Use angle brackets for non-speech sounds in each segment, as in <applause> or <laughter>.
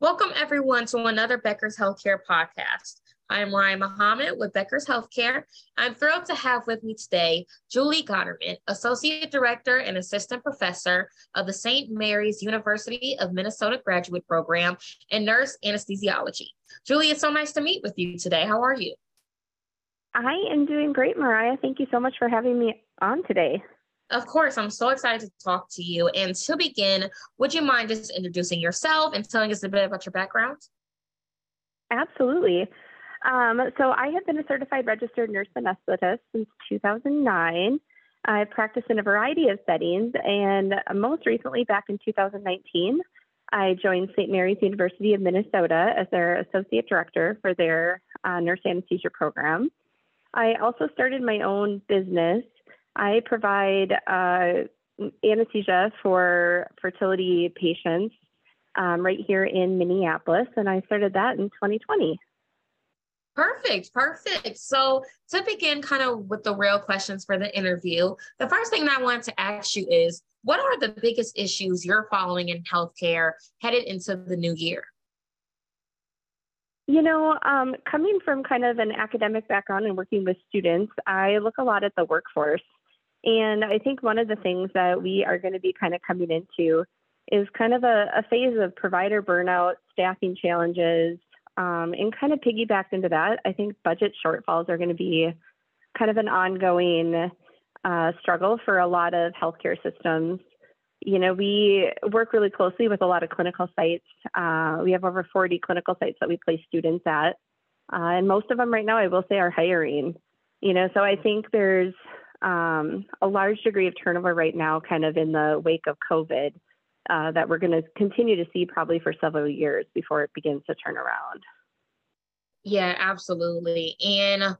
Welcome, everyone, to another Becker's Healthcare podcast. I am Mariah Muhammad with Becker's Healthcare. I'm thrilled to have with me today Julie Gotterman, Associate Director and Assistant Professor of the St. Mary's University of Minnesota Graduate Program in Nurse Anesthesiology. Julie, it's so nice to meet with you today. How are you? I am doing great, Mariah. Thank you so much for having me on today. Of course, I'm so excited to talk to you. And to begin, would you mind just introducing yourself and telling us a bit about your background? Absolutely. Um, so, I have been a certified registered nurse anesthetist since 2009. I've practiced in a variety of settings, and most recently, back in 2019, I joined St. Mary's University of Minnesota as their associate director for their uh, nurse anesthesia program. I also started my own business I provide uh, anesthesia for fertility patients um, right here in Minneapolis, and I started that in 2020. Perfect, perfect. So, to begin kind of with the real questions for the interview, the first thing I want to ask you is what are the biggest issues you're following in healthcare headed into the new year? You know, um, coming from kind of an academic background and working with students, I look a lot at the workforce and I think one of the things that we are going to be kind of coming into is kind of a, a phase of provider burnout, staffing challenges, um, and kind of piggybacked into that. I think budget shortfalls are going to be kind of an ongoing uh, struggle for a lot of healthcare systems. You know, we work really closely with a lot of clinical sites. Uh, we have over 40 clinical sites that we place students at. Uh, and most of them right now, I will say, are hiring. You know, so I think there's um, a large degree of turnover right now, kind of in the wake of COVID, uh, that we're going to continue to see probably for several years before it begins to turn around. Yeah, absolutely. And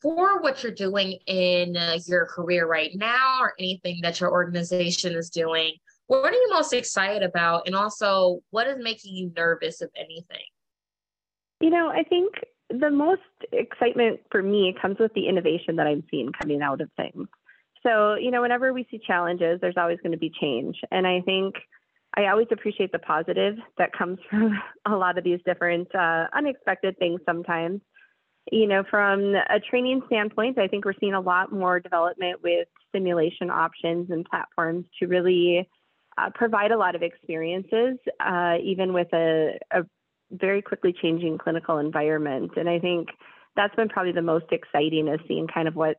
for what you're doing in uh, your career right now, or anything that your organization is doing, what are you most excited about? And also, what is making you nervous, if anything? You know, I think the most excitement for me comes with the innovation that I'm seeing coming out of things. So, you know, whenever we see challenges, there's always going to be change. And I think I always appreciate the positive that comes <laughs> from a lot of these different uh, unexpected things sometimes. You know, from a training standpoint, I think we're seeing a lot more development with simulation options and platforms to really uh, provide a lot of experiences, uh, even with a, a very quickly changing clinical environment. And I think that's been probably the most exciting is seeing kind of what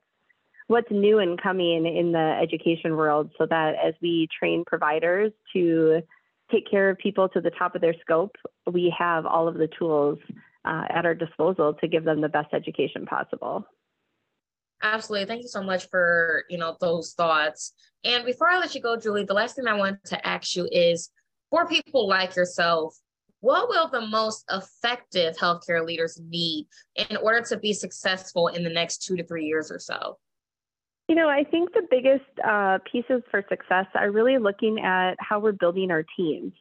what's new and coming in the education world so that as we train providers to take care of people to the top of their scope, we have all of the tools uh, at our disposal to give them the best education possible. Absolutely. Thank you so much for, you know, those thoughts. And before I let you go, Julie, the last thing I want to ask you is for people like yourself what will the most effective healthcare leaders need in order to be successful in the next two to three years or so? You know, I think the biggest uh, pieces for success are really looking at how we're building our teams.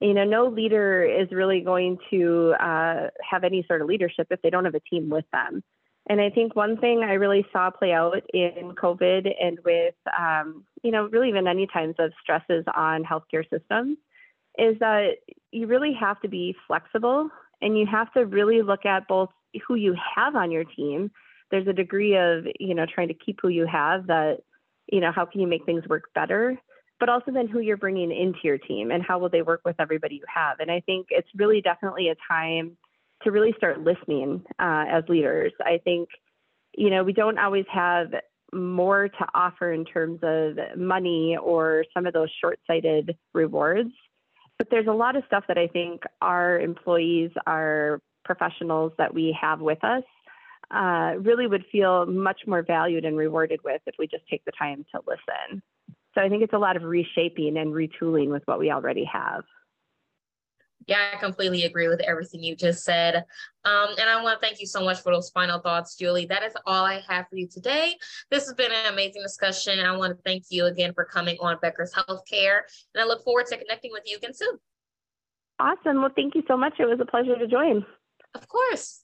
You know, no leader is really going to uh, have any sort of leadership if they don't have a team with them. And I think one thing I really saw play out in COVID and with, um, you know, really even any times of stresses on healthcare systems is that you really have to be flexible and you have to really look at both who you have on your team. There's a degree of, you know, trying to keep who you have that, you know, how can you make things work better? But also then who you're bringing into your team and how will they work with everybody you have. And I think it's really definitely a time to really start listening uh, as leaders. I think, you know, we don't always have more to offer in terms of money or some of those short sighted rewards. But there's a lot of stuff that I think our employees, our professionals that we have with us, uh, really would feel much more valued and rewarded with if we just take the time to listen. So I think it's a lot of reshaping and retooling with what we already have. Yeah, I completely agree with everything you just said. Um, and I want to thank you so much for those final thoughts, Julie. That is all I have for you today. This has been an amazing discussion. I want to thank you again for coming on Becker's Healthcare. And I look forward to connecting with you again soon. Awesome. Well, thank you so much. It was a pleasure to join. Of course.